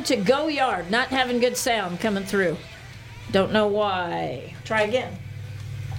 uh, to Go Yard. Not having good sound coming through. Don't know why. Try again.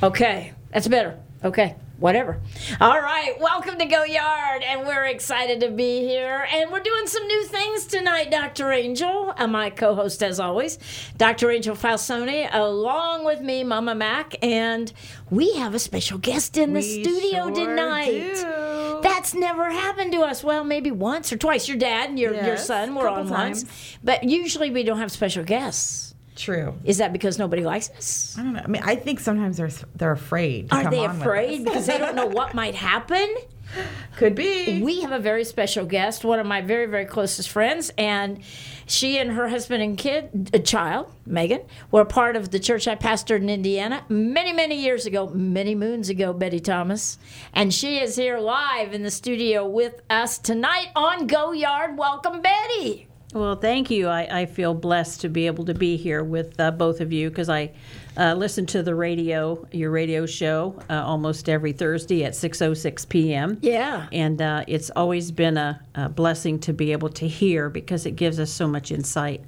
Okay, that's better. Okay, whatever. All right, welcome to Go Yard, and we're excited to be here. And we're doing some new things tonight, Dr. Angel, and my co host as always, Dr. Angel Falsoni, along with me, Mama Mac, and we have a special guest in the We studio sure tonight. do. That's never happened to us. Well, maybe once or twice. Your dad and your, your son were on once. But usually we don't have special guests. True. Is that because nobody likes us? I don't know. I mean, I think sometimes they're they're afraid. To Are come they afraid us. because they don't know what might happen? Could be. We have a very special guest, one of my very, very closest friends, and she and her husband and kid, a child, Megan, were part of the church I pastored in Indiana many, many years ago, many moons ago, Betty Thomas. And she is here live in the studio with us tonight on Go Yard. Welcome, Betty. Well, thank you. I, I feel blessed to be able to be here with uh, both of you because I uh, listen to the radio, your radio show, uh, almost every Thursday at 6.06 p.m. Yeah. And uh, it's always been a, a blessing to be able to hear because it gives us so much insight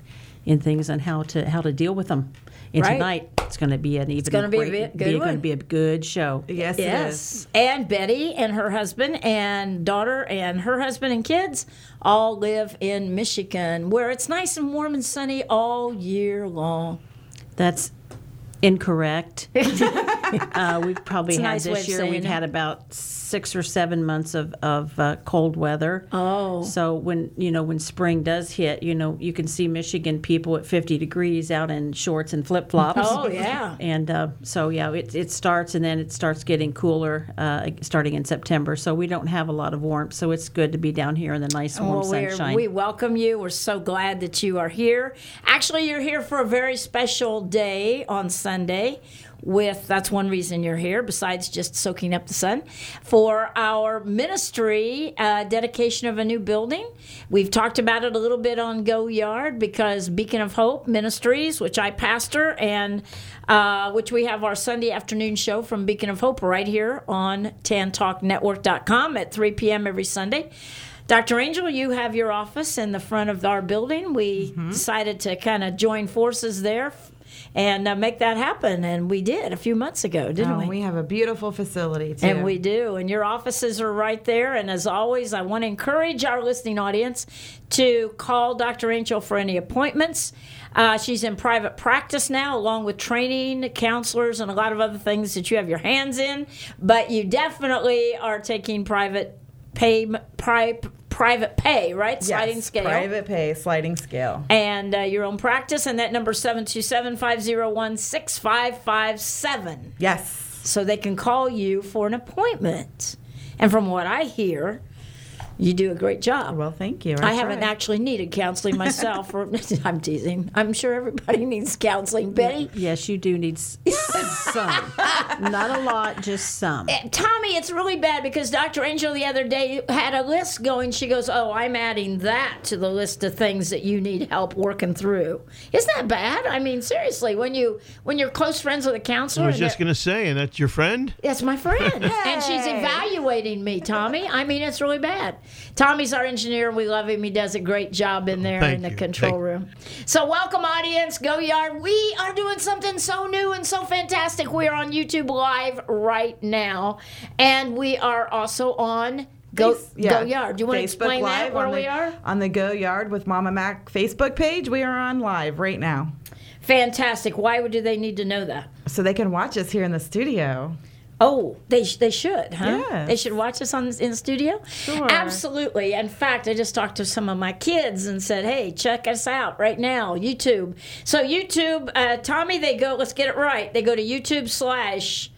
in things and how to how to deal with them. And Right. tonight it's going to be an even gonna be a bit- good be, one. going to be a good show. yes, it is. Yes. And Betty and her husband and daughter and her husband and kids all live in Michigan, where it's nice and warm and sunny all year long. That's incorrect. uh, we've probably had nice this year. We've it. had about six or seven months of of uh, cold weather. Oh. So when you know when spring does hit, you know you can see Michigan people at 50 degrees out in shorts and flip flops. Oh, yeah. And uh, so yeah, it it starts and then it starts getting cooler uh, starting in September. So we don't have a lot of warmth. So it's good to be down here in the nice warm Well, sunshine. we welcome you. We're so glad that you are here. Actually, you're here for a very special day on Sunday. With that's one reason you're here, besides just soaking up the sun, for our ministry uh, dedication of a new building. We've talked about it a little bit on Go Yard because Beacon of Hope Ministries, which I pastor, and uh, which we have our Sunday afternoon show from Beacon of Hope right here on TanTalkNetwork.com at 3 p.m. every Sunday. Dr. Angel, you have your office in the front of our building. We Mm-hmm. decided to kind of join forces there and uh, make that happen, and we did a few months ago, didn't Oh, we? we have a beautiful facility too. And we do. And your offices are right there. And as always, I want to encourage our listening audience to call Dr. Angel for any appointments. Uh, she's in private practice now, along with training, counselors, and a lot of other things that you have your hands in. But you definitely are taking private pay, pri- private pay, right? Yes, Sliding scale Private pay, sliding scale. and uh, your own practice. And that number 727 501 6557 Yes. so they can call you for an appointment. And from what I hear, you do a great job. Well, thank you. I haven't actually needed counseling myself. Or, I'm teasing. I'm sure everybody needs counseling. Betty, yes, you do need some, not a lot, just some. Eh, Tommy, it's really bad because Dr. Angel the other day had a list going. She goes, "Oh, I'm adding that to the list of things that you need help working through." Isn't that bad? I mean, seriously, when you when you're close friends with a counselor, I was just going to say, and that's your friend? That's my friend. And she's evaluating me, Tommy. I mean, it's really bad. Tommy's our engineer. And we love him. He does a great job in there Thank in the you. control Thank- room. So, welcome, audience. Go Yard. We are doing something so new and so fantastic. We are on YouTube Live right now. And we are also on Go, yeah. Go Yard. Do you want to Facebook explain that, where the, we are? On the Go Yard with Mama Mac Facebook page. We are on live right now. Fantastic. Why would do they need to know that? So they can watch us here in the studio. Oh, they sh- they should, huh? Yes. They should watch us on in the studio. Sure. Absolutely. In fact, I just talked to some of my kids and said, "Hey, check us out right now, YouTube." So YouTube, uh, Tommy, they go. Let's get it right. They go to YouTube slash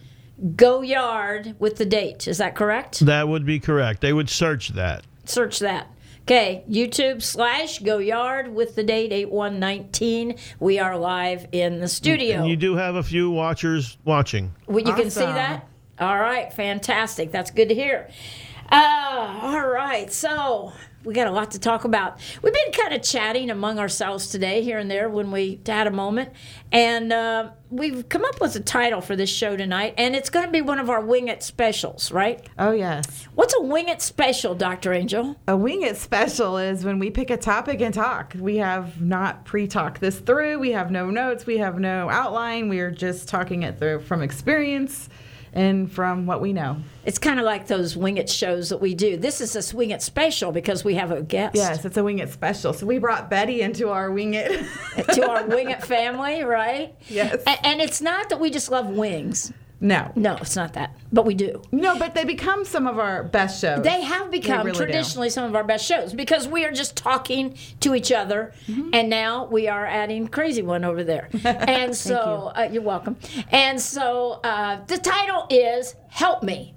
Go Yard with the date. Is that correct? That would be correct. They would search that. Search that. Okay, YouTube slash Go Yard with the date 8119. We are live in the studio. And you do have a few watchers watching. Well, you can see that? All right, fantastic. That's good to hear. Uh, all right, so we got a lot to talk about. We've been kind of chatting among ourselves today, here and there, when we had a moment. And uh, we've come up with a title for this show tonight, and it's going to be one of our Wing It specials, right? Oh, yes. What's a Wing It special, Dr. Angel? A wing it special is when we pick a topic and talk. We have not pre talked this through. We have no notes. We have no outline. We are just talking it through from experience and from what we know. It's kind of like those Wing It shows that we do. This is a Wing It special because we have a guest. Yes, it's a wing it special. So we brought Betty into our wing it. to our Wing It family, right? Yes. A- and it's not that we just love wings. No. No, it's not that. But we do. No, but they become some of our best shows. They have become really do. traditionally some of our best shows because we are just talking to each other, Mm-hmm. and now we are adding crazy one over there. And so you. Uh, you're welcome. And so uh, the title is "Help Me."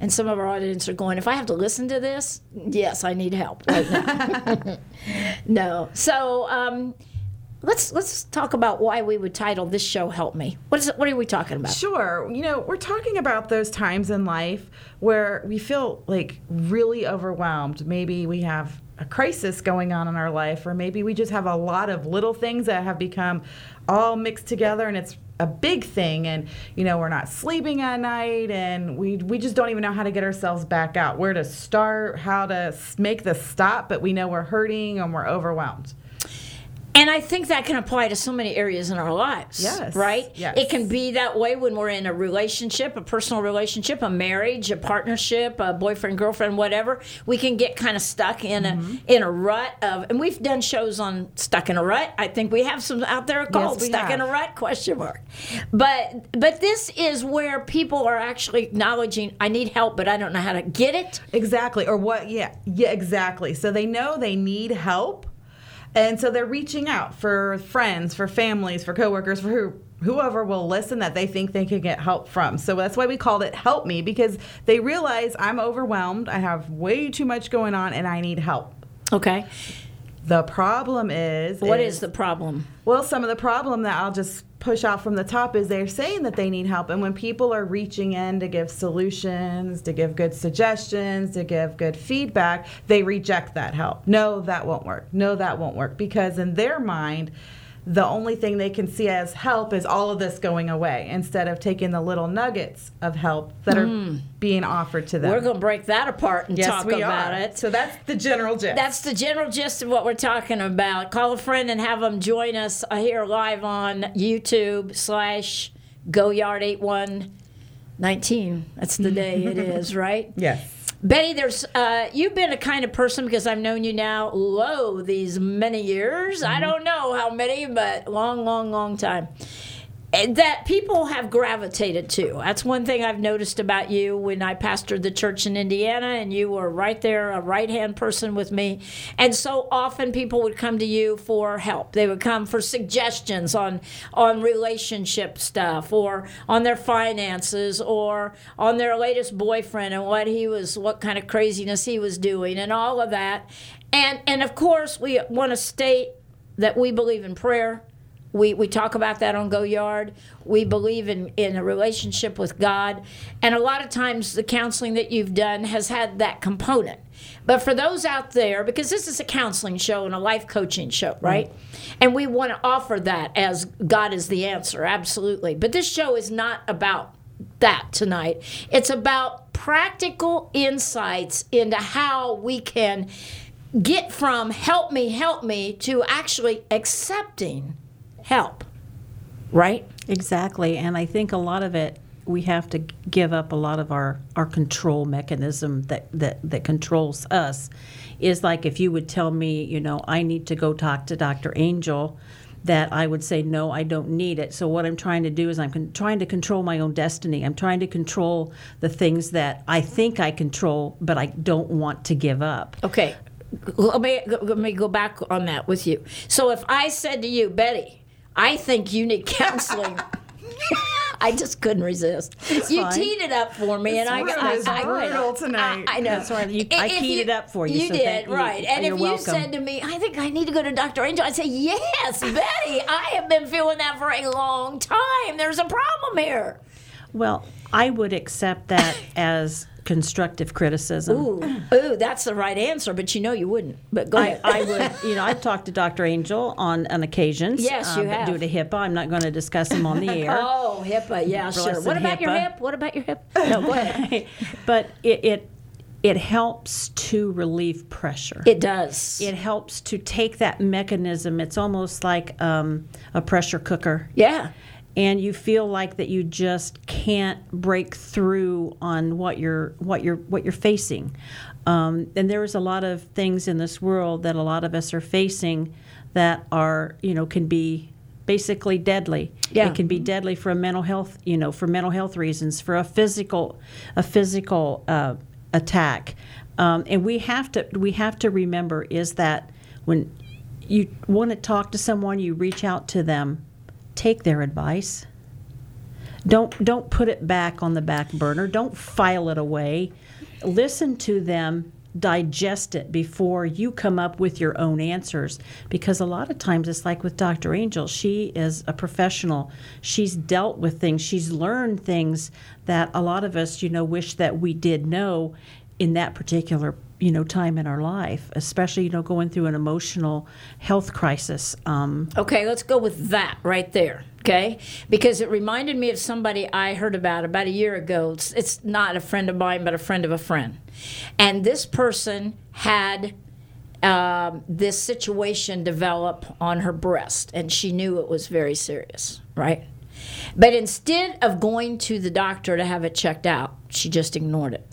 And some of our audience are going, if I have to listen to this, yes, I need help right now. no. So um, let's let's talk about why we would title this show "Help Me." What is it? What are we talking about? Sure. You know, we're talking about those times in life where we feel like really overwhelmed. Maybe we have a crisis going on in our life, or maybe we just have a lot of little things that have become all mixed together and it's a big thing and you know we're not sleeping at night and we we just don't even know how to get ourselves back out where to start how to make the stop but we know we're hurting and we're overwhelmed And I think that can apply to so many areas in our lives. Yes, Right? yes. It can be that way when we're in a relationship, a personal relationship, a marriage, a partnership, a boyfriend, girlfriend, whatever. We can get kind of stuck in Mm-hmm. a in a rut of and we've done shows on stuck in a rut. I think we have some out there called we stuck in a rut question mark. But but this is where people are actually acknowledging I need help but I don't know how to get it. Exactly. Or what? Yeah. Yeah, exactly. So they know they need help. And so they're reaching out for friends, for families, for coworkers, for who, whoever will listen that they think they can get help from. So that's why we called it Help Me because they realize I'm overwhelmed. I have way too much going on and I need help. Okay. The problem is What is the problem? well, some of the problem that I'll just push out from the top is they're saying that they need help. And when people are reaching in to give solutions, to give good suggestions, to give good feedback, they reject that help. No, that won't work. No, that won't work. Because in their mind, the only thing they can see as help is all of this going away instead of taking the little nuggets of help that are mm. being offered to them. We're going to break that apart and yes, talk we about are. it. So that's the general gist. That's the general gist of what we're talking about. Call a friend and have them join us here live on YouTube slash GoYard8119. That's the day it is, right? yes. Betty, there's uh, you've been a kind of person because I've known you now, whoa, these many years. I don't know how many, but long, long, long time. That people have gravitated to. That's one thing I've noticed about you when I pastored the church in Indiana, and you were right there, a right hand person with me. And so often people would come to you for help. They would come for suggestions on on relationship stuff, or on their finances, or on their latest boyfriend and what he was, what kind of craziness he was doing, and all of that. And and of course, we want to state that we believe in prayer. We, we talk about that on Go Yard. We believe in, in a relationship with God. And a lot of times the counseling that you've done has had that component. But for those out there, because this is a counseling show and a life coaching show, mm. right? And we want to offer that as God is the answer, absolutely. But this show is not about that tonight. It's about practical insights into how we can get from help me, help me to actually accepting help. Right? Exactly, and I think a lot of it we have to give up a lot of our, our control mechanism that, that, that controls us is like if you would tell me, you know, I need to go talk to Dr. Angel that I would say, no, I don't need it. So, what I'm trying to do is I'm con- trying to control my own destiny. I'm trying to control the things that I think I control, but I don't want to give up. Okay, let me let me go back on that with you. So if I said to you, Betty, I think you need counseling. I just couldn't resist. you fine. teed it up for me, and I, room I, I, brutal tonight. I, I know. That's right. You- I If keyed it up for you, You so did thank you. right. And if you welcome. said to me, "I think I need to go to Dr. Angel," I'd say, "Yes, Betty. I have been feeling that for a long time. There's a problem here." Well, I would accept that as constructive criticism. Ooh, ooh, that's the right answer, but you know you wouldn't. But go I, ahead. I would, you know, I've talked to Dr. Angel on, on occasions. Yes, you but have. Due to HIPAA, I'm not going to discuss him on the air. Oh, HIPAA, yeah, sure. What about your hip? What about your hip? No, go ahead. but it, it it helps to relieve pressure. It does. it helps to take that mechanism. It's almost like um, a pressure cooker. yeah. And you feel like that you just can't break through on what you're what you're what you're facing. Um, and there's a lot of things in this world that a lot of us are facing that are you know can be basically deadly. Yeah. It can be deadly for a mental health you know for mental health reasons for a physical a physical uh, attack. Um, and we have to we have to remember is that when you want to talk to someone, you reach out to them take their advice. Don't don't put it back on the back burner. Don't file it away. Listen to them, digest it before you come up with your own answers because a lot of times it's like with Dr. Angel, she is a professional. She's dealt with things, she's learned things that a lot of us, you know, wish that we did know in that particular you know time in our life especially you know going through an emotional health crisis um, Okay, let's go with that right there. Okay, because it reminded me of somebody I heard about about a year ago. It's, it's not a friend of mine, but a friend of a friend, and this person had um, this situation develop on her breast, and she knew it was very serious, right? But instead of going to the doctor to have it checked out, she just ignored it.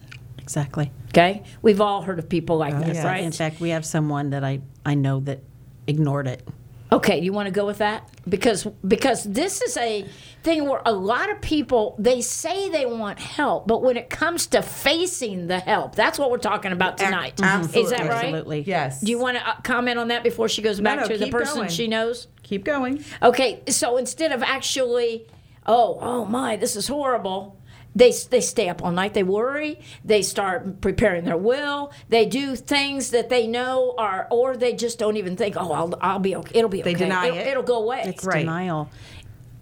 Exactly Okay, we've all heard of people like that, yes. right? In fact, we have someone that I, I know that ignored it. Okay, you want to go with that? Because because this is a thing where a lot of people they say they want help, but when it comes to facing the help, that's what we're talking about tonight. Is absolutely. that right? Absolutely. Yes. Do you want to uh, comment on that before she goes back no, to the person going. she knows? Keep going. Okay, so instead of actually, oh, oh my, this is horrible. They, they stay up all night. They worry. They start preparing their will. They do things that they know are, or they just don't even think, oh, I'll, I'll be okay. It'll be They okay. deny it'll, it. it'll go away. It's Right. denial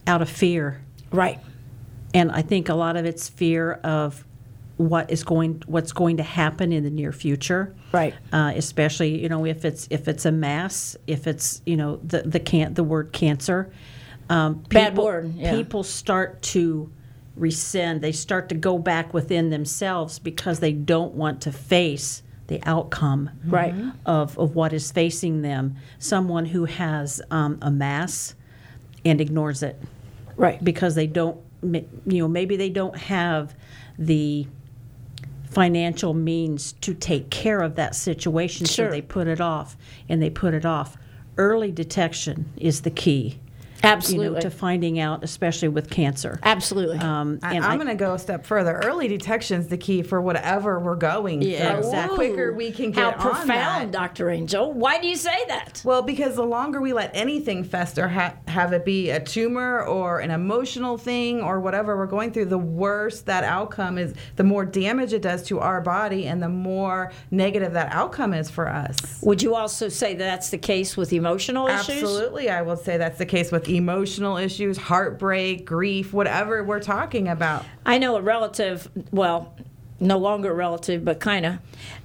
out of fear. right. And I think a lot of it's fear of what is going what's going to happen in the near future. Right. Uh, especially, you know, if it's if it's a mass, if it's, you know, the the can the word cancer. Um, Bad word, yeah. People start to rescind. They start to go back within themselves because they don't want to face the outcome Right. of, of what is facing them. Someone who has um, a mass and ignores it Right. because they don't, you know, maybe they don't have the financial means to take care of that situation, Sure. so they put it off and they put it off. Early detection is the key, Absolutely. you know, to finding out, especially with cancer. Absolutely. Um, I, and I'm going to go a step further. Early detection is the key for whatever we're going Yeah, through. exactly. The quicker we can How get profound, on that. How profound, Dr. Angel. Why do you say that? Well, because the longer we let anything fester, ha- have it be a tumor or an emotional thing or whatever we're going through, the worse that outcome is, the more damage it does to our body and the more negative that outcome is for us. Would you also say that that's the case with emotional issues? Absolutely. I will say that's the case with emotional issues, heartbreak, grief, whatever we're talking about. I know a relative, well, no longer relative, but kind of,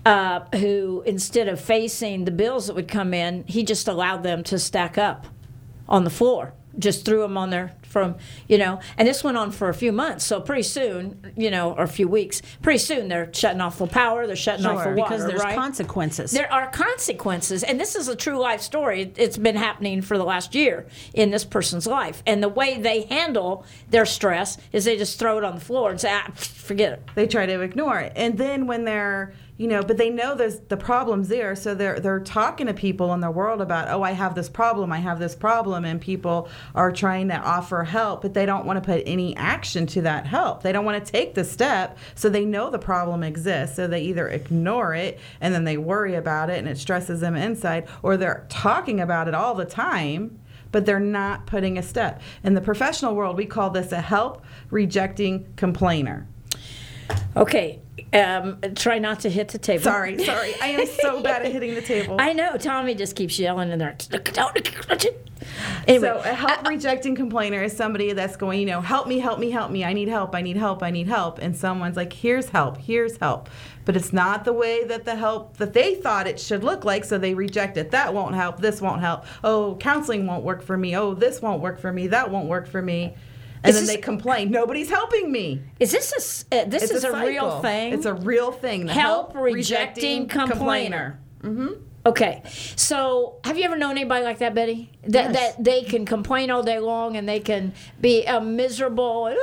uh, who instead of facing the bills that would come in, he just allowed them to stack up on the floor. Just threw them on there from, you know, and this went on for a few months. So pretty soon, you know, or a few weeks, pretty soon they're shutting off the power, they're shutting off the water. because there's right? consequences. There are consequences, and this is a true life story. It's been happening for the last year in this person's life. And the way they handle their stress is they just throw it on the floor and say, ah, forget it. they try to ignore it. And then when they're, you know, but they know there's the problems there, so they're they're talking to people in the world about, oh, I have this problem, I have this problem, and people are trying to offer help, but they don't want to put any action to that help. They don't want to take the step, so they know the problem exists, so they either ignore it and then they worry about it and it stresses them inside, or they're talking about it all the time. But they're not putting a step. In the professional world, we call this a help rejecting complainer. Okay, um, try not to hit the table. Sorry, sorry. I am so bad at hitting the table. I know. Tommy just keeps yelling in there. Anyway, so a help rejecting complainer is somebody that's going, you know, help me, help me, help me. I need help. I need help. I need help. And someone's like, here's help. Here's help. But it's not the way that the help that they thought it should look like, so they reject it. That won't help. This won't help. Oh, counseling won't work for me. Oh, this won't work for me. That won't work for me. And Is then they complain, nobody's helping me. is this a s- uh, this It's is a, real thing? It's a real thing. The Help rejecting complainer. Mm-hmm. Okay, so have you ever known anybody like that, Betty? That Yes. that they can complain all day long and they can be a miserable and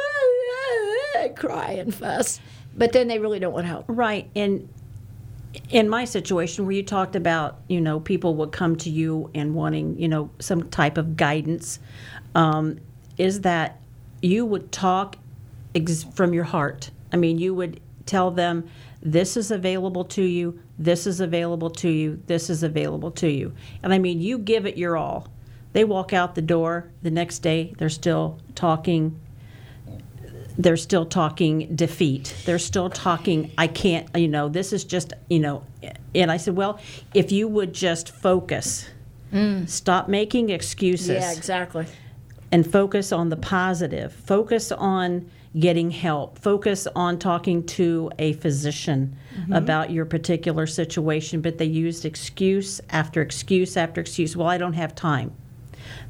cry and fuss, but then they really don't want help. Right. And in my situation where you talked about, you know, people would come to you and wanting, you know, some type of guidance, um, is that you would talk ex- from your heart. I mean, you would tell them, this is available to you, this is available to you, this is available to you. And I mean, you give it your all. They walk out the door the next day, they're still talking they're still talking defeat. They're still talking, I can't, you know, this is just, you know. And I said, well, if you would just focus, mm. stop making excuses, Yeah, exactly. And focus on the positive, focus on getting help, focus on talking to a physician mm-hmm. about your particular situation. But they used excuse after excuse after excuse. Well, I don't have time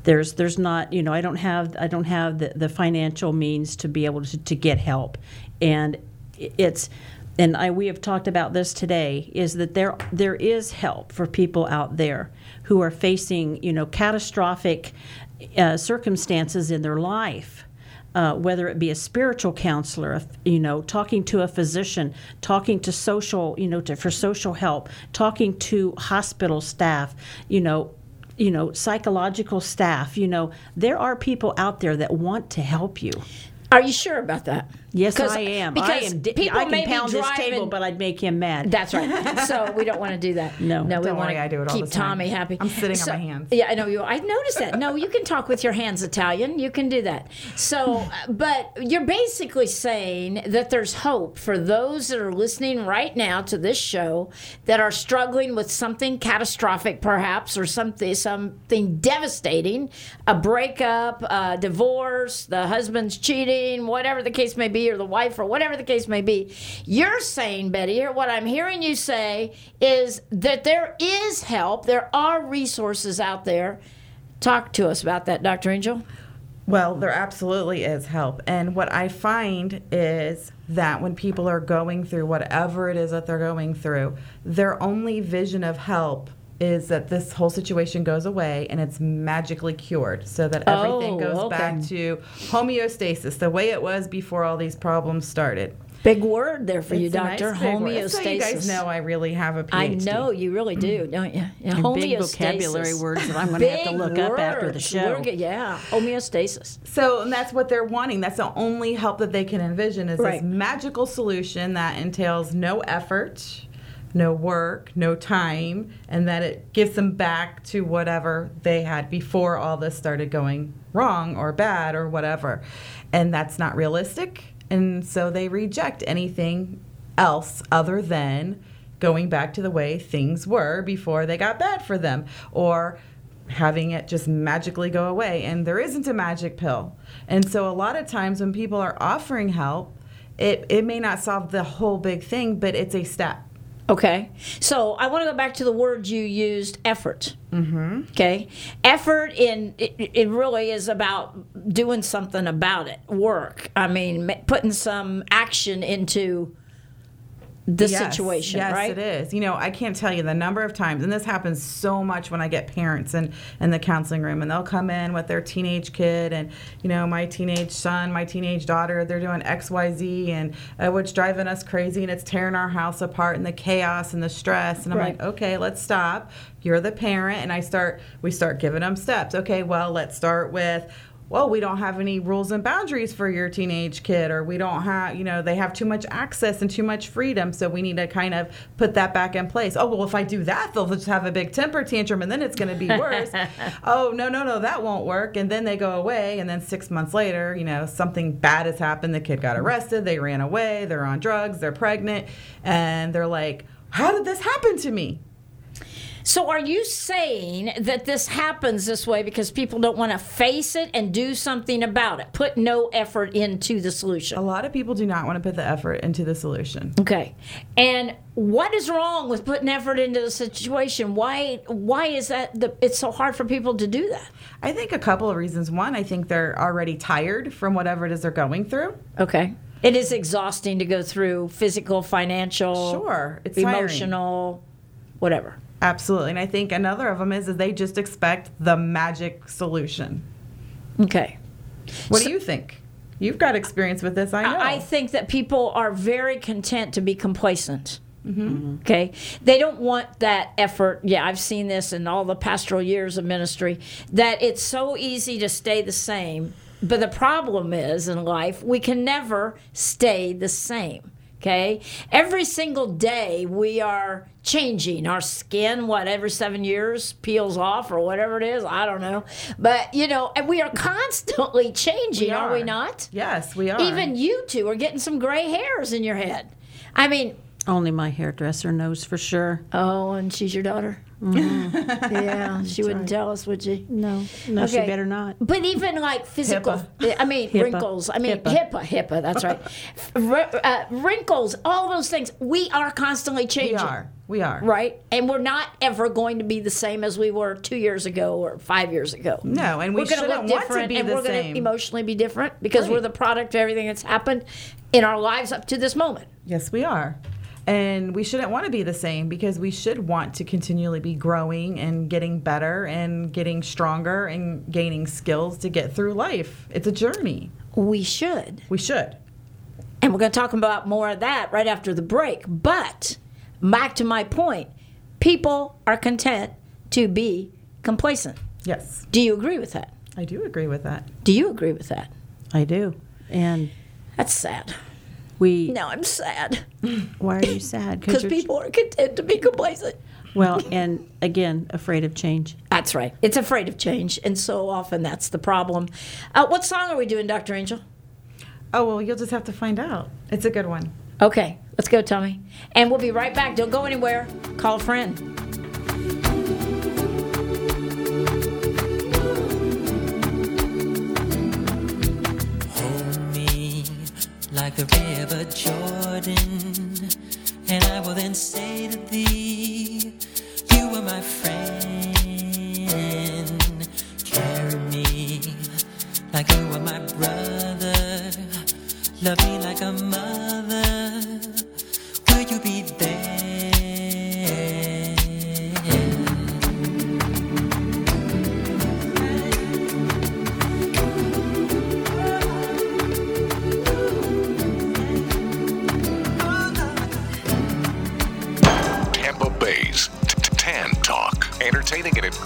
there's there's not you know I don't have I don't have the, the financial means to be able to, to get help and it's and I we have talked about this today is that there there is help for people out there who are facing you know catastrophic uh, circumstances in their life uh, whether it be a spiritual counselor, you know, talking to a physician, talking to social, you know, to, for social help, talking to hospital staff, you know, you know, psychological staff, you know, there are people out there that want to help you. Are you sure about that? Yes, I am. Because I am. di- people I may can be pound this table, driving- but I'd make him mad. That's right. so we don't want to do that. No. no, we Don't want to I do it all keep the time. Tommy happy. I'm sitting on my hands. Yeah, I know you. I noticed that. No, you can talk with your hands, Italian. You can do that. So, uh, but you're basically saying that there's hope for those that are listening right now to this show that are struggling with something catastrophic, perhaps, or something something devastating, a breakup, a divorce, the husband's cheating, whatever the case may be, or the wife, or whatever the case may be. You're saying, Betty, or what I'm hearing you say is that there is help. There are resources out there. Talk to us about that, Dr. Angel. Well, there absolutely is help. And what I find is that when people are going through whatever it is that they're going through, their only vision of help is that this whole situation goes away and it's magically cured so that everything Oh, goes okay. back to homeostasis, the way it was before all these problems started. Big word there for you, It's a nice Doctor. big word. Homeostasis. So you guys know I really have a PhD. I know you really do, mm. don't you? Yeah, And big homeostasis. vocabulary words that I'm going to have to Big look up after the show. We're yeah, homeostasis. So, and that's what they're wanting. That's the only help that they can envision is Right. this magical solution that entails no effort, no work, no time, and that it gives them back to whatever they had before all this started going wrong or bad or whatever. And that's not realistic. And so they reject anything else other than going back to the way things were before they got bad for them or having it just magically go away. And there isn't a magic pill. And so a lot of times when people are offering help, it, it may not solve the whole big thing, but it's a step. Okay, so I want to go back to the word you used, effort. Mm-hmm. Okay, effort in it, it really is about doing something about it, work. I mean, putting some action into this Yes, situation, yes, right? it is. You know, I can't tell you the number of times, and this happens so much when I get parents in in the counseling room, and they'll come in with their teenage kid, and you know, my teenage son, my teenage daughter, they're doing X, Y, Z, and uh, what's driving us crazy, and it's tearing our house apart, and the chaos and the stress, and I'm Right. like, okay, let's stop. You're the parent, and I start. We start giving them steps. Okay, well, let's start with well, we don't have any rules and boundaries for your teenage kid, or we don't have, you know, they have too much access and too much freedom. So we need to kind of put that back in place. Oh, well, if I do that, they'll just have a big temper tantrum and then it's going to be worse. oh, no, no, no, that won't work. And then they go away. And then six months later, you know, something bad has happened. The kid got mm-hmm. arrested. They ran away. They're on drugs. They're pregnant. And they're like, how did this happen to me? So, are you saying that this happens this way because people don't want to face it and do something about it? Put no effort into the solution. A lot of people do not want to put the effort into the solution. Okay. And what is wrong with putting effort into the situation? Why why is that the, it's so hard for people to do that? I think a couple of reasons. One, I think they're already tired from whatever it is they're going through. Okay. It is exhausting to go through physical, financial, Sure, it's tiring. emotional, whatever. Absolutely. And I think another of them is, is they just expect the magic solution. Okay. What do you think? You've got experience with this, I know. I think that people are very content to be complacent. Mm-hmm. Mm-hmm. Okay. They don't want that effort. Yeah, I've seen this in all the pastoral years of ministry that it's so easy to stay the same. But the problem is in life, we can never stay the same. Okay. Every single day we are changing. Our skin, what, every seven years peels off or whatever it is. I don't know. But, you know, and we are constantly changing, are. we not? Yes, we are. Even you two are getting some gray hairs in your head. I mean, Only my hairdresser knows for sure. oh, and she's your daughter? yeah, she wouldn't tell us, would she? No, no, she better not. But even like physical, I mean, HIPAA. wrinkles, I mean, HIPAA. HIPAA, HIPAA, that's right. R- uh, wrinkles, all those things, we are constantly changing. we are. We are. Right? And we're not ever going to be the same as we were two years ago or five years ago. No, and we we're going to look different be and we're going to emotionally be different because we're the product of everything that's happened in our lives up to this moment. Yes, we are. And we shouldn't want to be the same because we should want to continually be growing and getting better and getting stronger and gaining skills to get through life. It's a journey. We should. We should. And we're going to talk about more of that right after the break. But back to my point people are content to be complacent. Yes, Do you agree with that? I do agree with that. Do you agree with that? I do. And That's sad. We. Now I'm sad Why are you sad? because people are content to be complacent. Well, and again, afraid of change. That's right. It's afraid of change, and so often that's the problem. Uh, what song are we doing, Dr. Angel? Oh, well, you'll just have to find out. It's a good one. Okay, let's go, Tommy. And we'll be right back. Don't go anywhere. Call a friend. Like the river Jordan, and I will then say to thee, You are my friend. Carry me like you are my brother. Love me like a mother.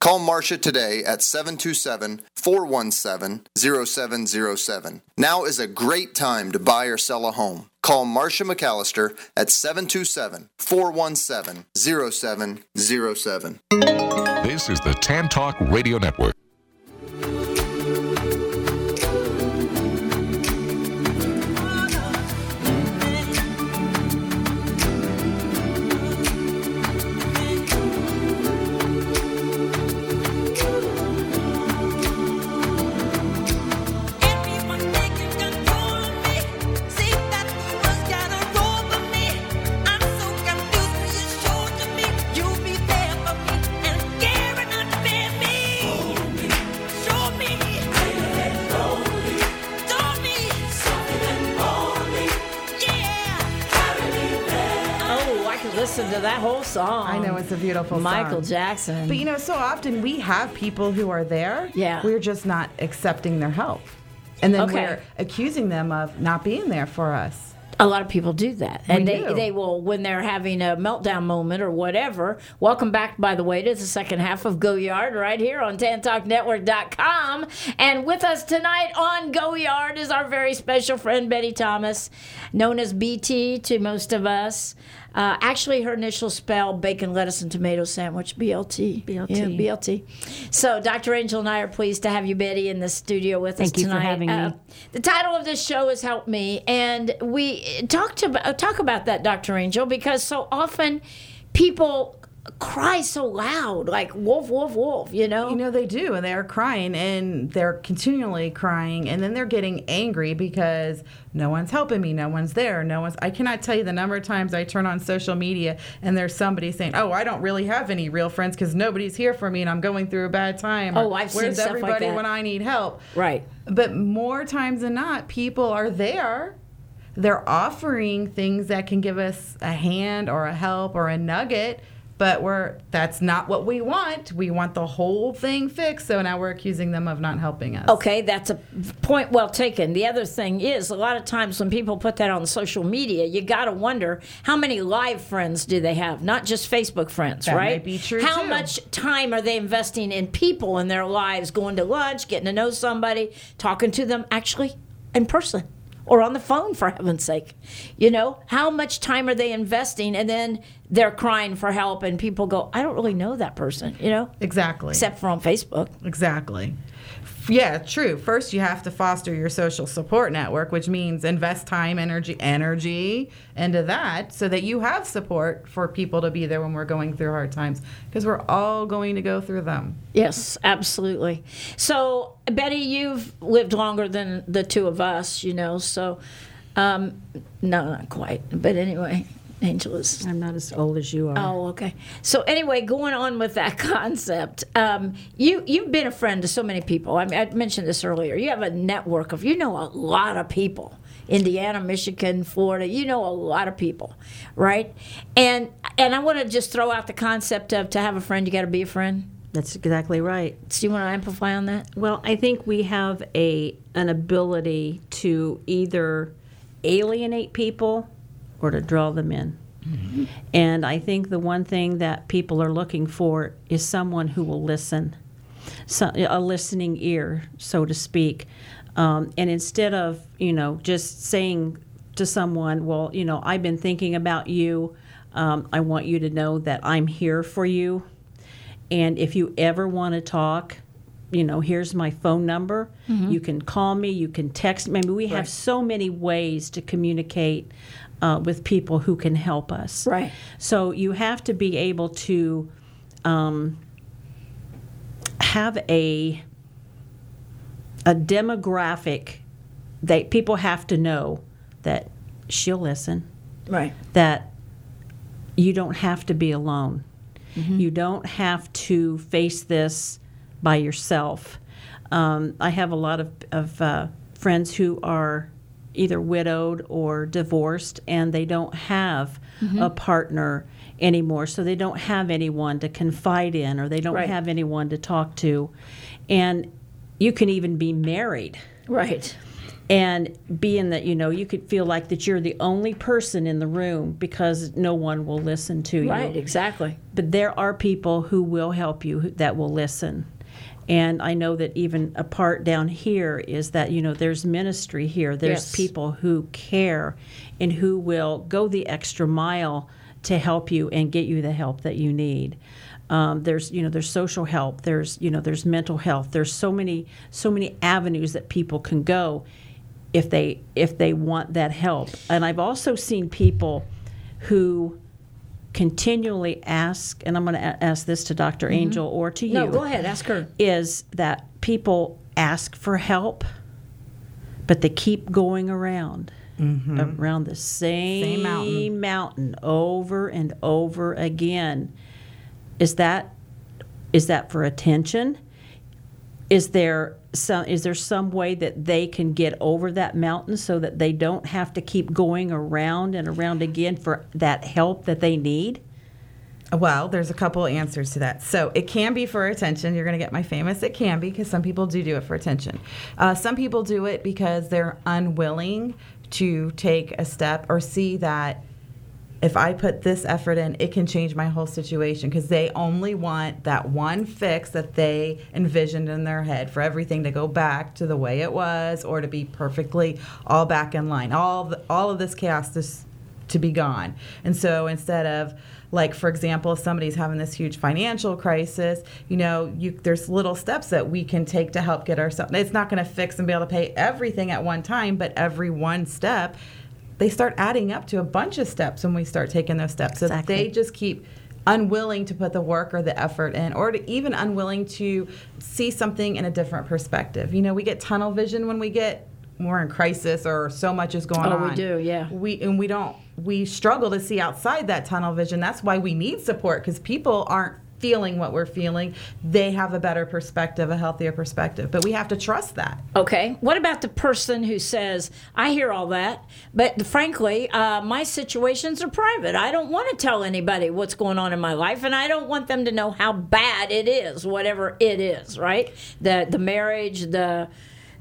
Call Marcia today at 727 417 0707. Now is a great time to buy or sell a home. Call Marcia McAllister at 727 417 0707. This is the Tan Talk Radio Network. Song. I know it's a beautiful song. Michael song. Jackson. But you know, so often we have people who are there. Yeah. We're just not accepting their help. And then Okay. we're accusing them of not being there for us. A lot of people do that. And We they, do. they will, when they're having a meltdown moment or whatever. Welcome back, by the way, to the second half of Go Yard right here on TanTalkNetwork.com. And with us tonight on Go Yard is our very special friend, Betty Thomas, known as BT to most of us. Uh, actually, her initials spell bacon, lettuce, and tomato sandwich, BLT. BLT. Yeah, BLT. So, Dr. Angel and I are pleased to have you, Betty, in the studio with Thank us you for tonight. having me. The title of this show is Help Me, and we talked about talk about that, Dr. Angel, because so often people cry so loud, like wolf, wolf, wolf. You know, You know, they do, and they're crying, and they're continually crying, and then they're getting angry because no one's helping me, no one's there, no one's. I cannot tell you the number of times I turn on social media and there's somebody saying, "Oh, I don't really have any real friends because nobody's here for me, and I'm going through a bad time." Oh, I've seen Where's like everybody that. when I need help? right? But more times than not, people are there. They're offering things that can give us a hand or a help or a nugget, but we're that's not what we want. We want the whole thing fixed. So now we're accusing them of not helping us. Okay, that's a point well taken. The other thing is, a lot of times when people put that on social media, you got to wonder how many live friends do they have, not just Facebook friends, That right? might be true, How too. much time are they investing in people in their lives, going to lunch, getting to know somebody, talking to them actually in person? Or on the phone, for heaven's sake. You know, how much time are they investing? And then they're crying for help, and people go, I don't really know that person, you know, Exactly. except for on Facebook. Exactly. Yeah, true. First, you have to foster your social support network, which means invest time, energy, energy into that, so that you have support for people to be there when we're going through hard times, because we're all going to go through them. Yes, absolutely. So, Betty, you've lived longer than the two of us, you know. So, um, no, not quite. But anyway, Angel is. I'm not as old as you are. Oh, okay. So anyway, going on with that concept, um, you you've been a friend to so many people. I mean, I mentioned this earlier. You have a network of you know a lot of people. Indiana, Michigan, Florida. You know a lot of people, right? And and I want to just throw out the concept of to have a friend, you got to be a friend. That's exactly right. Do you want to amplify on that? Well, I think we have a an ability to either alienate people or to draw them in. And I think the one thing that people are looking for is someone who will listen, so, a listening ear, so to speak. Um, and instead of you know just saying to someone, "Well, you know, I've been thinking about you. Um, I want you to know that I'm here for you." And if you ever want to talk, you know, here's my phone number. You can call me, you can text me. I mean, we have so many ways to communicate uh, with people who can help us. Right. So you have to be able to um, have a a demographic that people have to know that she'll listen Right. that you don't have to be alone. You don't have to face this by yourself. Um, I have a lot of, of uh, friends who are either widowed or divorced, and they don't have mm-hmm. a partner anymore. So they don't have anyone to confide in, or they don't Right. have anyone to talk to. And you can even be married Right. and being that you know you could feel like that you're the only person in the room because no one will listen to you Right. Exactly. but there are people who will help you that will listen and i know that even a part down here is that you know there's ministry here. There's Yes. people who care and who will go the extra mile to help you and get you the help that you need. Um, there's you know there's social help. There's you know there's mental health. There's so many so many avenues that people can go if they if they want that help. And i've also seen people who continually ask and i'm going to ask this to dr mm-hmm. angel or to you No, go ahead. Ask her. is that people ask for help but they keep going around mm-hmm. around the same, mountain. mountain over and over again is that is that for attention is there some is there some way that they can get over that mountain so that they don't have to keep going around and around again for that help that they need Well, there's a couple answers to that. So it can be for attention. You're going to get my famous. It can be because some people do do it for attention. Uh, some people do it because they're unwilling to take a step or see that if I put this effort in, it can change my whole situation because they only want that one fix that they envisioned in their head for everything to go back to the way it was or to be perfectly all back in line. All the, all of this chaos to, to be gone. And so instead of like for example if somebody's having this huge financial crisis you know you, there's little steps that we can take to help get ourselves it's not going to fix and be able to pay everything at one time but every one step they start adding up to a bunch of steps when we start taking those steps. So they just keep unwilling to put the work or the effort in, or to even unwilling to see something in a different perspective. You know, we get tunnel vision when we get more in crisis or so much is going Oh, on. we do, yeah. We and we don't we struggle to see outside that tunnel vision. That's why we need support because people aren't feeling what we're feeling. They have a better perspective, a healthier perspective. But we have to trust that. Okay. What about the person who says, I hear all that, but frankly, uh, my situations are private. I don't want to tell anybody what's going on in my life, and I don't want them to know how bad it is, whatever it is, right? The, the marriage, the,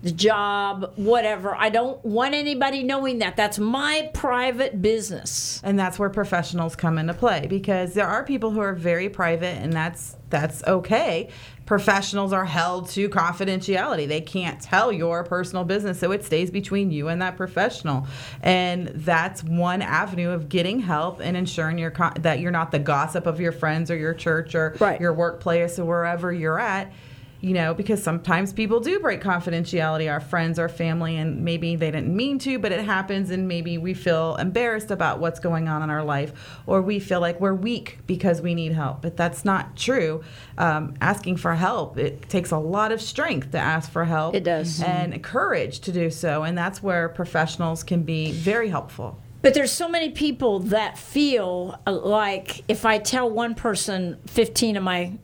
the job, whatever. I don't want anybody knowing that. That's my private business. and that's where professionals come into play because there are people who are very private and that's that's okay professionals are held to confidentiality they can't tell your personal business so it stays between you and that professional and that's one avenue of getting help and ensuring you're con- that you're not the gossip of your friends or your church or Right. your workplace or wherever you're at you know, because sometimes people do break confidentiality, our friends, our family, and maybe they didn't mean to, but it happens, and maybe we feel embarrassed about what's going on in our life, or we feel like we're weak because we need help. But that's not true. Um, asking for help, it takes a lot of strength to ask for help. It does. And courage to do so, and that's where professionals can be very helpful. But there's so many people that feel uh, like if I tell one person, 15 of my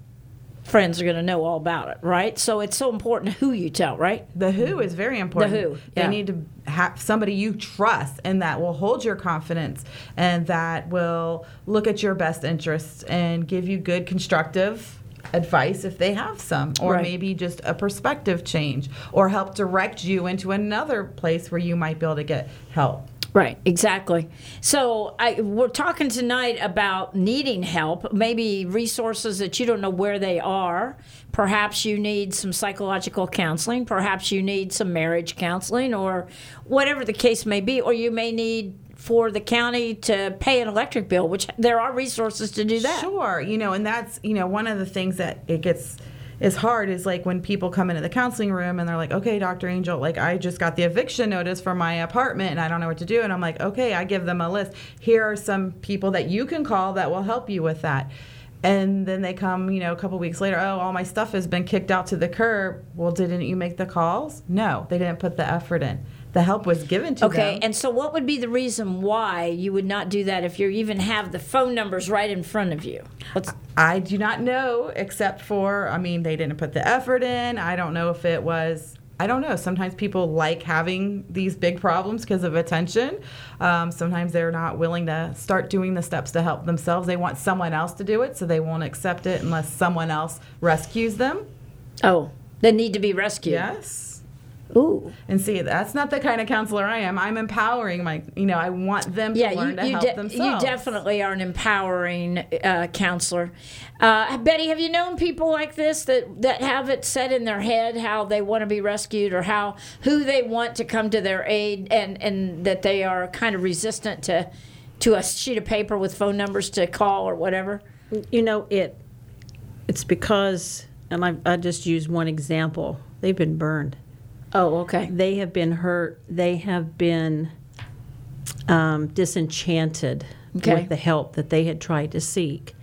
friends are going to know all about it, right? So it's so important who you tell, right? The who mm-hmm. is very important. The who, They need to have somebody you trust and that will hold your confidence and that will look at your best interests and give you good constructive advice if they have some or Right. maybe just a perspective change or help direct you into another place where you might be able to get help. Right, exactly. So I, we're talking tonight about needing help, maybe resources that you don't know where they are. Perhaps you need some psychological counseling. Perhaps you need some marriage counseling, or whatever the case may be. Or you may need for the county to pay an electric bill, which there are resources to do that. Sure, you know, and that's you know one of the things that it gets is hard is like when people come into the counseling room and they're like, okay, Dr. Angel, like I just got the eviction notice for my apartment and I don't know what to do, and I'm like, okay, I give them a list. Here are some people that you can call that will help you with that. And then they come, you know, a couple weeks later, oh, all my stuff has been kicked out to the curb. Well, didn't you make the calls? No, they didn't put the effort in. The help was given to Okay, them. Okay, and so what would be the reason why you would not do that if you even have the phone numbers right in front of you? What's, I do not know, except for, I mean, they didn't put the effort in. I don't know if it was, I don't know. Sometimes people like having these big problems because of attention. Um, sometimes they're not willing to start doing the steps to help themselves. They want someone else to do it, so they won't accept it unless someone else rescues them. oh, they need to be rescued. Yes. Ooh. And see, that's not the kind of counselor I am. I'm empowering my, you know, I want them to Yeah, learn you, to you, help de- you definitely are an empowering uh, counselor. Uh, Betty, have you known people like this that, that have it set in their head how they want to be rescued or how who they want to come to their aid and, and that they are kind of resistant to to a sheet of paper with phone numbers to call or whatever? You know, it. It's because, and I, I just use one example. They've been burned. Oh, okay. They have been hurt. They have been um, disenchanted Okay. with the help that they had tried to seek.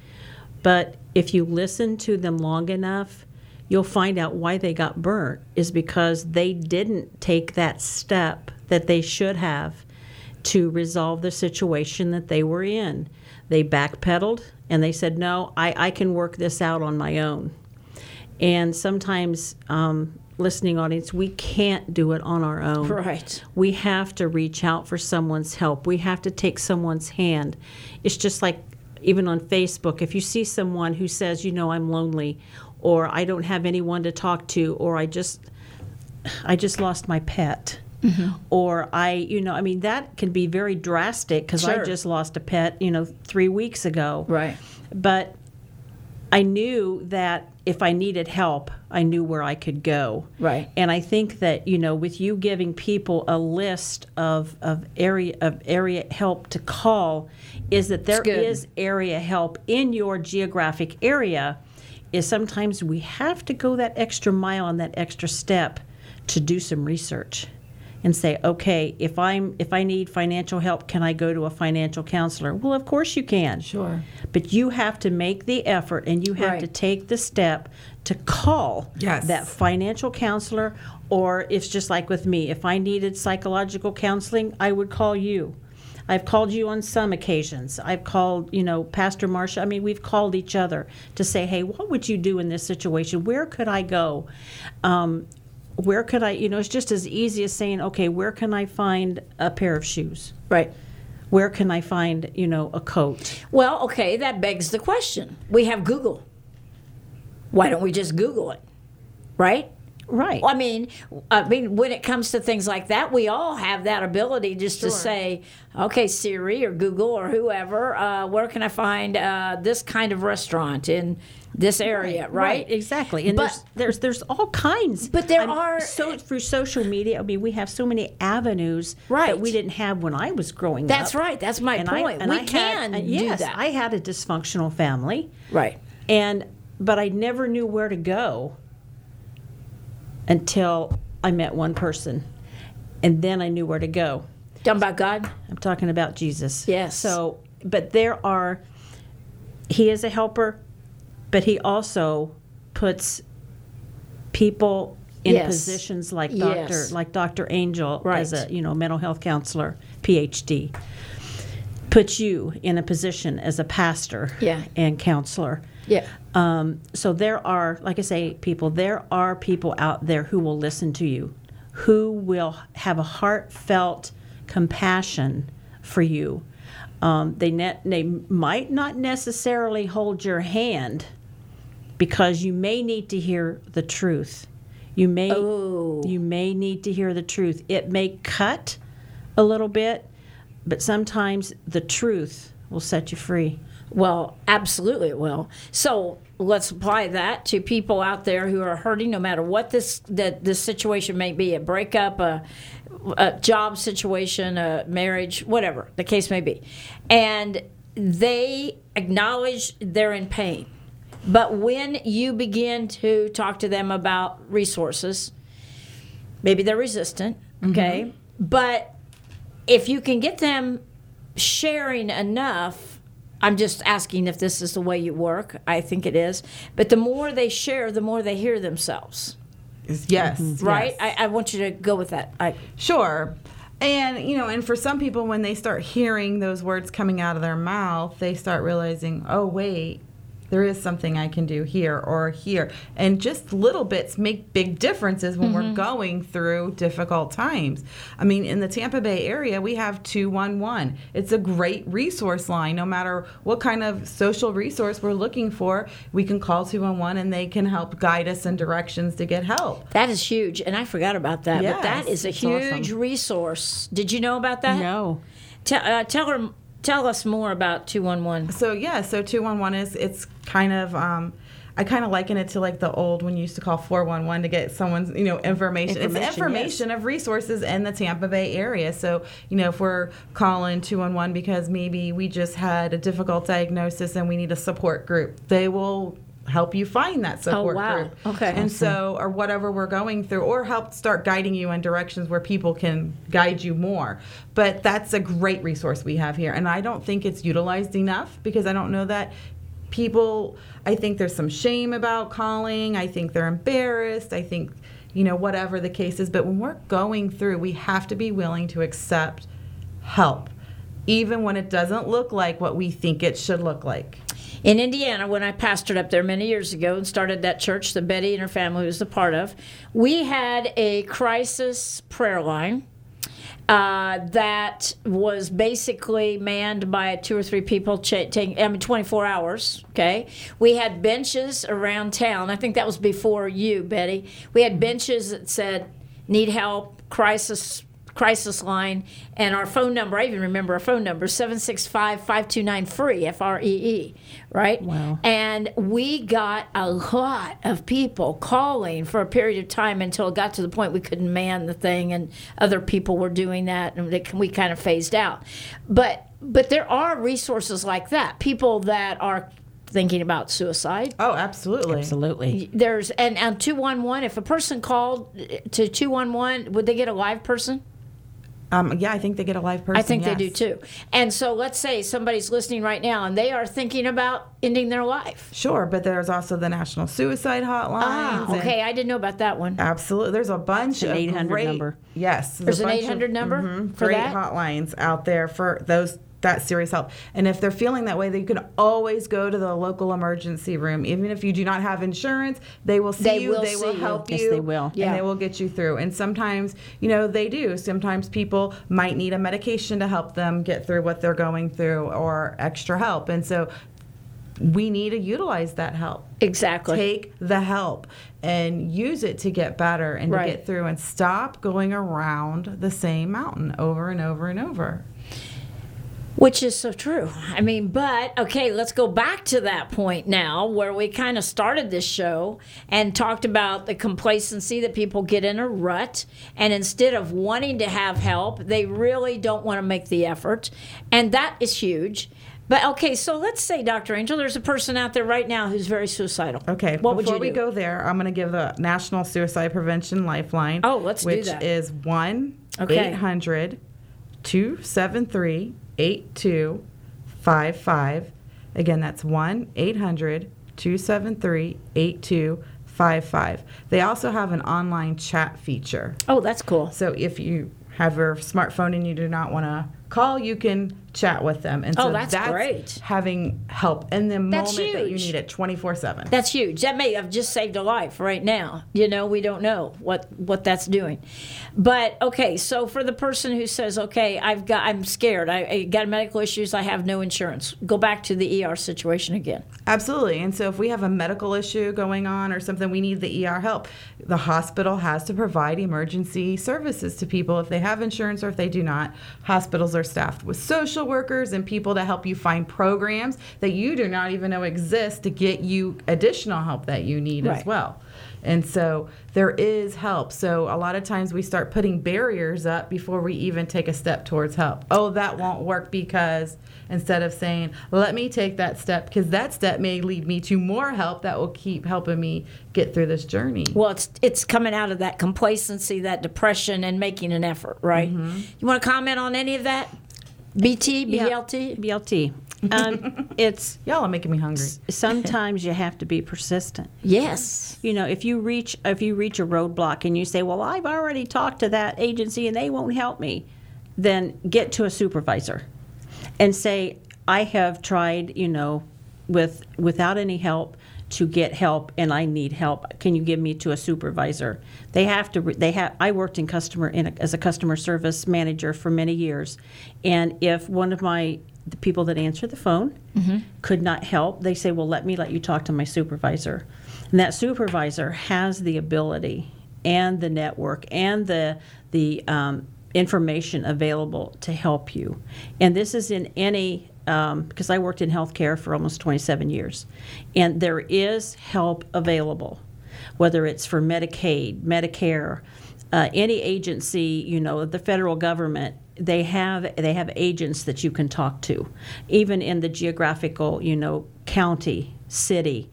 But if you listen to them long enough, you'll find out why they got burnt is because they didn't take that step that they should have to resolve the situation that they were in. They backpedaled and they said, No, I, I can work this out on my own. And sometimes, um, listening audience, we can't do it on our own. Right. We have to reach out for someone's help. We have to take someone's hand. It's just like even on Facebook, if you see someone who says, you know, I'm lonely, or I don't have anyone to talk to, or I just, I just lost my pet. Mm-hmm. Or I, you know, I mean, that can be very drastic because I just lost a pet, you know, three weeks ago. Right. But I knew that if I needed help, I knew where I could go. Right. And I think that you know, with you giving people a list of, of area of area help to call, is that there is area help in your geographic area. Is sometimes we have to go that extra mile and that extra step to do some research and say, okay, if I'm if I need financial help, can I go to a financial counselor? Well, of course you can. Sure. But you have to make the effort and you have Right. to take the step to call Yes. that financial counselor or it's just like with me, if I needed psychological counseling, I would call you. I've called you on some occasions. I've called, you know, Pastor Marsha. I mean, we've called each other to say, hey, what would you do in this situation? Where could I go? Um, where could I, you know, it's just as easy as saying, okay, where can I find a pair of shoes? Right. Where can I find, you know, a coat? Well, okay, that begs the question. We have Google. Why don't we just Google it? Right? Right. I mean, I mean, when it comes to things like that, we all have that ability just to say, "Okay, Siri or Google or whoever, uh, where can I find uh, this kind of restaurant in this area?" Right? exactly. And But- there's, there's there's all kinds. But there I'm- are- so through social media. I mean, we have so many avenues Right. that we didn't have when I was growing That's up. That's right. That's my And I- point. and we I had- can do yes, that. I had a dysfunctional family, right. and but I never knew where to go until I met one person, and then I knew where to go. Talking about God. I'm talking about Jesus. Yes. So, but there are, he is a helper, but he also puts people in Yes. positions like Yes. Dr. like Dr. Angel as a you know mental health counselor, PhD. Puts you in a position as a pastor Yeah. and counselor. Yeah. Um, so there are, like I say, people, there are people out there who will listen to you, who will have a heartfelt compassion for you. Um, they, ne- they might not necessarily hold your hand because you may need to hear the truth. You may, Oh. you may need to hear the truth. It may cut a little bit, but sometimes the truth will set you free. Well, absolutely it will. So let's apply that to people out there who are hurting, no matter what this that this situation may be a breakup, a, a job situation, a marriage, whatever the case may be, and they acknowledge they're in pain. But when you begin to talk to them about resources, maybe they're resistant, mm-hmm. okay? But if you can get them sharing enough, I'm just asking if this is the way you work. I think it is. But the more they share, the more they hear themselves, Yes. Mm-hmm. right? yes. I, I want you to go with that. I, Sure. And, you know, and for some people, when they start hearing those words coming out of their mouth, they start realizing, oh, wait, there is something I can do here or here. And just little bits make big differences when we're going through difficult times. I mean, in the Tampa Bay area, we have 211. It's a great resource line. No matter what kind of social resource we're looking for, we can call 211 and they can help guide us in directions to get help. that is huge, and I forgot about that. but that is a huge awesome. resource. Did you know about that? No. Tell uh, tell her tell us more about two one one. So yeah, so two one one is it's kind of um, I kind of liken it to like the old when you used to call four one one to get someone's you know information. it's Information, information of resources in the Tampa Bay area. So you know if we're calling two one one because maybe we just had a difficult diagnosis and we need a support group, they will help you find that oh, support wow. group. Okay. And so or whatever we're going through or help start guiding you in directions where people can guide you more. But that's a great resource we have here and I don't think it's utilized enough because I don't know that people I think there's some shame about calling. I think they're embarrassed. I think you know whatever the case is, but when we're going through, we have to be willing to accept help even when it doesn't look like what we think it should look like. In Indiana, when I pastored up there many years ago and started that church that Betty and her family was a part of, we had a crisis prayer line. uh, that was basically manned by two or three people cha- taking, I mean, 24 hours. Okay. We had benches around town. I think that was before you, Betty. We had benches that said, need help, crisis crisis line and our phone number i even remember our phone number 765-529-free f-r-e-e right Wow. and we got a lot of people calling for a period of time until it got to the point we couldn't man the thing and other people were doing that and they, we kind of phased out but but there are resources like that people that are thinking about suicide Oh, absolutely. Absolutely. there's and and 211 if a person called uh, to 211 would they get a live person Um, yeah, I think they get a live person. I think they do too. And so let's say somebody's listening right now and they are thinking about ending their life. Sure, but there's also the National Suicide Hotline. Ah, okay. I didn't know about that one. Absolutely. There's a bunch an of 800 great, number. Yes. There's a an bunch of- 800 number mhm, for great that? hotlines out there for those that serious help. And if they're feeling that way, they can always go to the local emergency room. Even if you do not have insurance, they will see They you. will they will see you. help Yes, you. they will. Yeah. And they will get you through. And sometimes, you know, they do. Sometimes people might need a medication to help them get through what they're going through or extra help. And so we need to utilize that help Exactly. take the help and use it to get better and Right. to get through and stop going around the same mountain over and over and over. Which is so true. I mean, but okay, let's go back to that point now where we kind of started this show and talked about the complacency that people get in a rut. And instead of wanting to have help, they really don't want to make the effort. And that is huge. But okay, so let's say, Dr. Angel, there's a person out there right now who's very suicidal. Okay, What would before you we do? go there, I'm going to give the National Suicide Prevention Lifeline. Oh, let's do that. which is 1 Okay. 800 273 8255. Again, that's 1 800 273 8255. They also have an online chat feature. Oh, that's cool. So if you have your smartphone and you do not want to call, you can chat with them. And Oh, so that's great. Having help in the That's moment that you huge. need it 24 7. That's huge. That may have just saved a life right now. You know, we don't know what what that's doing. But okay, so for the person who says, "Okay, I've got I'm scared. I, I got medical issues. I have no insurance." Go back to the ER situation again. Absolutely. And so if we have a medical issue going on or something, we need the ER help. The hospital has to provide emergency services to people if they have insurance or if they do not. Hospitals are staffed with social workers and people to help you find programs that you do not even know exist to get you additional help that you need Right. as well. And so there is help. So a lot of times we start putting barriers up before we even take a step towards help. Oh, that won't work because instead of saying, let me take that step, because that step may lead me to more help that will keep helping me get through this journey. Well, it's it's coming out of that complacency, that depression, and making an effort, right? Mm-hmm. You want to comment on any of that? BT, BLT. BLT. Um, it's Y'all are making me hungry. sometimes you have to be persistent. Yes. You know, if you reach if you reach a roadblock and you say, "Well, I've already talked to that agency and they won't help me," then get to a supervisor and say, "I have tried, you know, with without any help to get help and I need help. Can you give me to a supervisor?" They have to they have I worked in customer in a, as a customer service manager for many years. And if one of my the people that answer the phone could not help, they say, "Well, let me let you talk to my supervisor." And that supervisor has the ability and the network and the the um, information available to help you. And this is in any um, because I worked in healthcare for almost 27 years, and there is help available, whether it's for Medicaid, Medicare, uh, any agency, you know, the federal government. They have they have agents that you can talk to, even in the geographical, you know, county, city,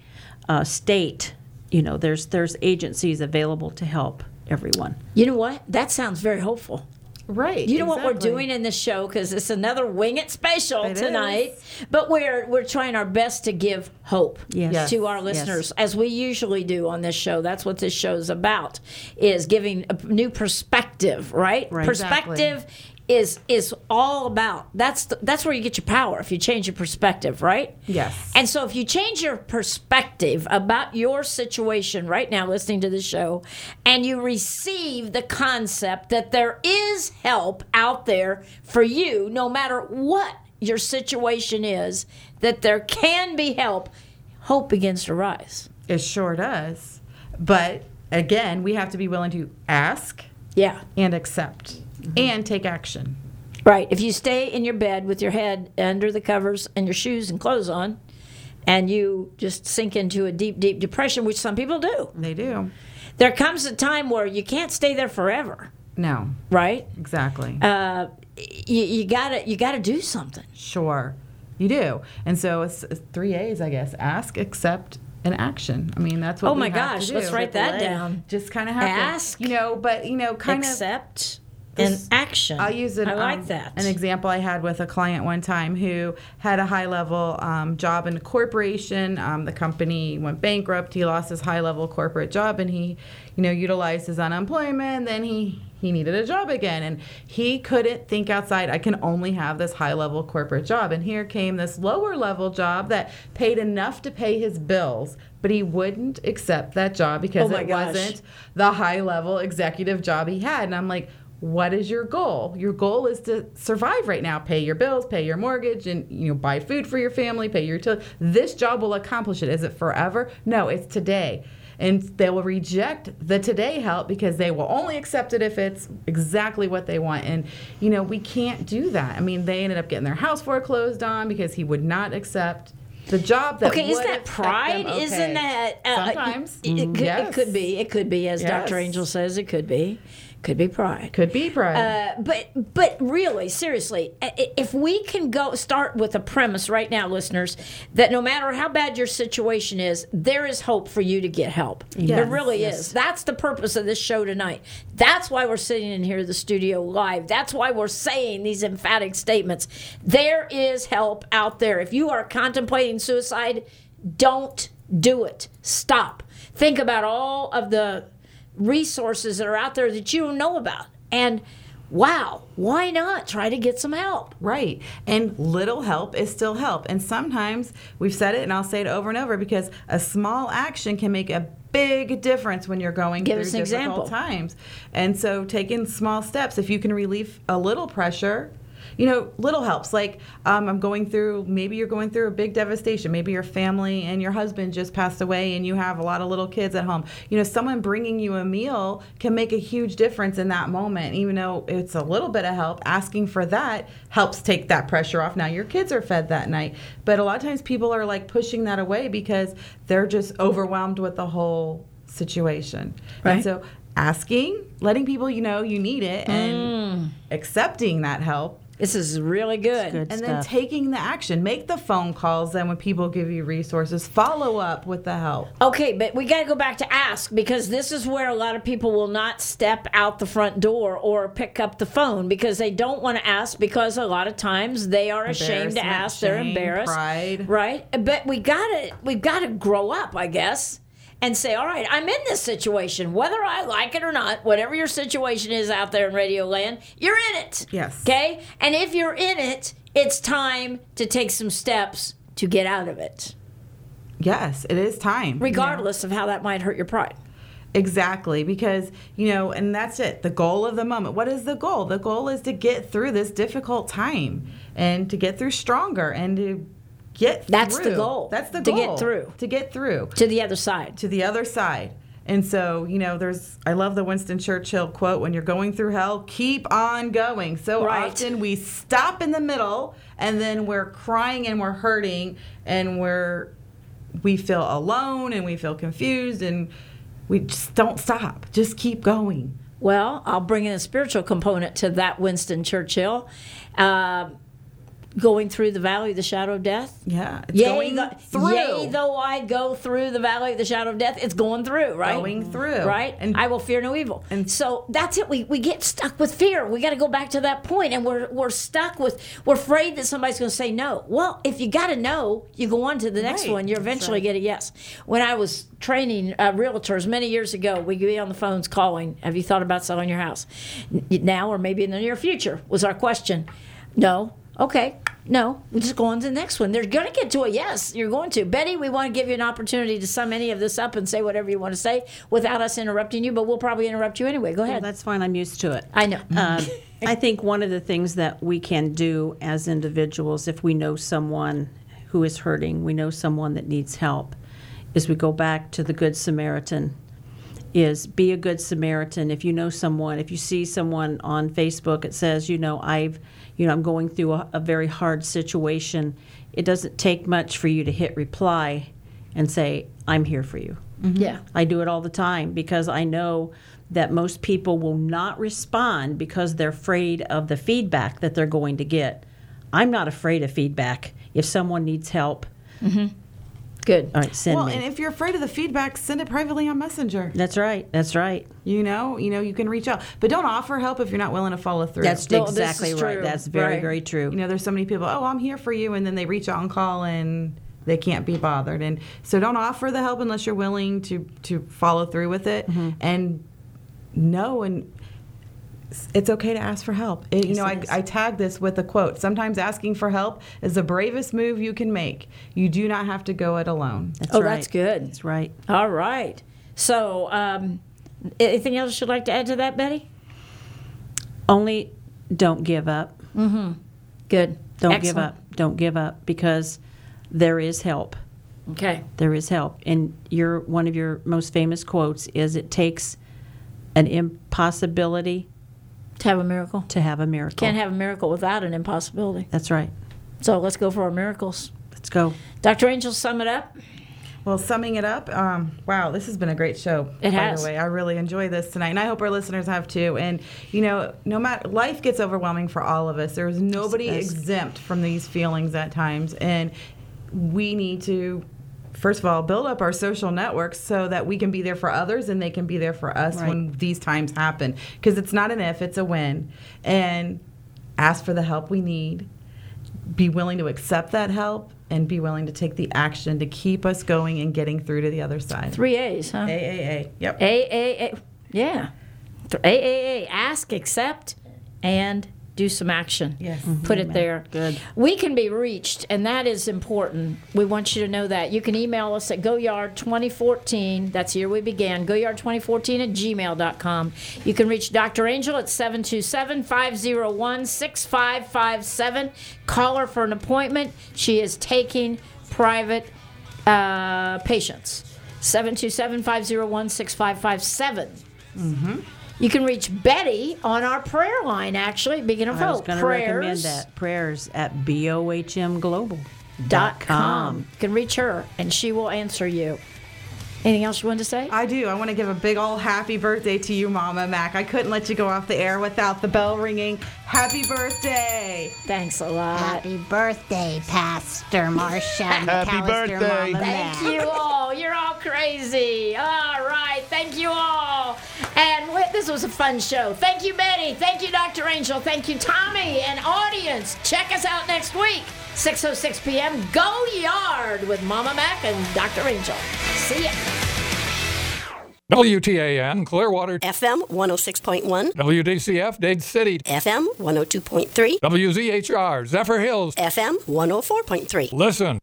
uh, state. You know, there's there's agencies available to help everyone. You know what? That sounds very hopeful. Right. You know what we're doing in this show because it's another wing it special It tonight. But we're we're trying our best to give hope Yes. Yes. to our listeners, as we usually do on this show. That's what this show's about: is giving a new perspective. Right? Right. Perspective is is all about. That's the, that's where you get your power if you change your perspective, right? Yes. And so if you change your perspective about your situation right now listening to the show and you receive the concept that there is help out there for you no matter what your situation is, that there can be help, hope begins to rise. It sure does. But again, we have to be willing to ask Yeah. and accept and take action. Right. If you stay in your bed with your head under the covers and your shoes and clothes on, and you just sink into a deep, deep depression, which some people do, They do. there comes a time where you can't stay there forever, No, right? exactly. Uh, you, you gotta you gotta do something. Sure, you do. And so it's three A's, I guess: ask, accept, and action. I mean, that's what. Oh we my have to gosh, do. let's write that Triple down. Just kind of have Ask, you know, but you know, kind of. Accept This- and action. I'll use an, I like um, that. An example I had with a client one time who had a high level um, job in a corporation. Um, the company went bankrupt. He lost his high level corporate job, and he, you know, utilized his unemployment. Then he he needed a job again, and he couldn't think outside. I can only have this high level corporate job, and here came this lower level job that paid enough to pay his bills. But he wouldn't accept that job because Oh it gosh. wasn't the high level executive job he had. And I'm like, what is your goal? Your goal is to survive right now, pay your bills, pay your mortgage, and you know buy food for your family, pay your utility. This job will accomplish it. Is it forever? No, it's today. And they will reject the today help because they will only accept it if it's exactly what they want. And you know, we can't do that. I mean, they ended up getting their house foreclosed on because he would not accept the job that okay, is would that pride? them. Isn't that uh, sometimes? It, it could, Yes. it could be. It could be, as Dr. Angel says, it could be. Could be pride. Could be pride. Uh, but but really, seriously, if we can go start with a premise right now, listeners, that no matter how bad your situation is, there is hope for you to get help. There really yes. is. That's the purpose of this show tonight. That's why we're sitting in here the studio live. That's why we're saying these emphatic statements. There is help out there. If you are contemplating suicide, don't do it. Stop. Think about all of the resources that are out there that you don't know about. And wow, why not try to get some help? Right. And little help is still help. And sometimes we've said it and I'll say it over and over because a small action can make a big difference when you're going Give through difficult example. times. And so taking small steps, if you can relieve a little pressure, you know, little helps. Like um, I'm going through, maybe you're going through a big devastation. Maybe your family and your husband just passed away and you have a lot of little kids at home. You know, someone bringing you a meal can make a huge difference in that moment. Even though it's a little bit of help, asking for that helps take that pressure off. Now your kids are fed that night. But a lot of times people are like pushing that away because they're just overwhelmed with the whole situation. Right. And so asking, letting people you know you need it and accepting that help This is really good. good. and then taking the action make the phone calls then when people give you resources follow up with the help Okay, but we got to go back to ask because this is where a lot of people will not step out the front door or pick up the phone because they don't want to ask because a lot of times they are ashamed to ask. They're embarrassed. pride. Right? But we got to we got to grow up, I guess. And say, all right, I'm in this situation, whether I like it or not, whatever your situation is out there in Radio Land, you're in it. Yes. Okay? And if you're in it, it's time to take some steps to get out of it, yes it is time regardless of how that might hurt your pride. Exactly, because, you know, and that's it. The goal of the moment. What is the goal? The goal is to get through this difficult time and to get through stronger and to get That's the goal, That's the goal. to get through. To get through. to the other side. to the other side. And so, you know, there's, I love the Winston Churchill quote when you're going through hell, keep on going. So Right. often we stop in the middle and then we're crying and we're hurting and we're, we feel alone and we feel confused and we just don't stop. Just keep going. Well, I'll bring in a spiritual component to that Winston Churchill. Uh, going through the valley of the shadow of death? Yeah, it's Yea, going go- through. yea, though I go through the valley of the shadow of death, it's going through, right? Going through. right? And- I will fear no evil. And so that's it. We we get stuck with fear. We got to go back to that point, and we're we're stuck with we're afraid that somebody's going to say no. Well, if you got to know, you go on to the next Right. one. You eventually get a yes. When I was training uh, realtors many years ago, we'd be on the phones calling. Have you thought about selling your house now, or maybe in the near future? Was our question. No. Okay. No, we just go on to the next one. They're going to get to a yes. You're going to. Betty, we want to give you an opportunity to sum any of this up and say whatever you want to say without us interrupting you, but we'll probably interrupt you anyway. Go ahead. That's fine. I'm used to it. I know. Um, I think one of the things that we can do as individuals, if we know someone who is hurting, we know someone that needs help, is we go back to the Good Samaritan. Is be a good Samaritan. If you know someone, if you see someone on Facebook, it says, you know, I've, you know, I'm going through a, a very hard situation. It doesn't take much for you to hit reply and say, I'm here for you. Mm-hmm. yeah. I do it all the time because I know that most people will not respond because they're afraid of the feedback that they're going to get. I'm not afraid of feedback. If someone needs help, mm-hmm. Good. all right, send Well, me. and if you're afraid of the feedback, send it privately on Messenger. that's right. That's right. You know, you know, you can reach out, but don't offer help if you're not willing to follow through. That's No, exactly right. true. That's very, Right. very true. you know, there's so many people. Oh, I'm here for you, and then they reach out and call, and they can't be bothered. And so, don't offer the help unless you're willing to to follow through with it, Mm-hmm. and know and. It's okay to ask for help. It- you know, I. I tag this with a quote. Sometimes asking for help is the bravest move you can make. You do not have to go it alone. That's Oh, right. that's good. That's right. All right. So, um, anything else you'd like to add to that, Betty? Only don't give up. Mm-hmm. Good. Don't give up. Don't give up because there is help. Okay. there is help. And your one of your most famous quotes is it takes an impossibility To have a miracle. to have a miracle. Can't have a miracle without an impossibility. That's right. So let's go for our miracles. Let's go. Dr. Angel, sum it up. Well, summing it up, um, wow, this has been a great show. It by has. the way, I really enjoy this tonight, and I hope our listeners have too. And you know, no matter life gets overwhelming for all of us. There's nobody Yes, it does. exempt from these feelings at times, and we need to. First of all, build up our social networks so that we can be there for others and they can be there for us Right. when these times happen. Because it's not an if, it's a when. And ask for the help we need be willing to accept that help and be willing to take the action to keep us going and getting through to the other side. Three A's, huh? AAA. Yep. AAA. Yeah. Th- AAA. Ask, accept, and do some action. Yes. Put it there. Good. We can be reached, and that is important. We want you to know that. You can email us at goyard2014. That's the year we began. Goyard2014 at gmail.com. You can reach Dr. Angel at 727 501 6557. Call her for an appointment. She is taking private uh, patients. 727 501 6557. You can reach Betty on our prayer line, actually. Speaking of I was hope, going to recommend that prayers at bohmglobal.com. dot com. You can reach her, and she will answer you. Anything else you wanted to say? I do. I want to give a big old happy birthday to you, Mama Mac. I couldn't let you go off the air without the bell ringing. Happy birthday! Thanks a lot. Happy birthday, Pastor Marcia. Happy McAllister, birthday. Mama Thank Mac. you all. You're all crazy. All right. Thank you all. And wi- this was a fun show. Thank you, Betty. Thank you, Dr. Angel. Thank you, Tommy and audience. Check us out next week, 6.06 p.m. Go Yard with Mama Mac and Dr. Angel. See ya. WTAN Clearwater, FM 106.1, WDCF Dade City, FM 102.3, WZHR Zephyrhills. FM 104.3. Listen.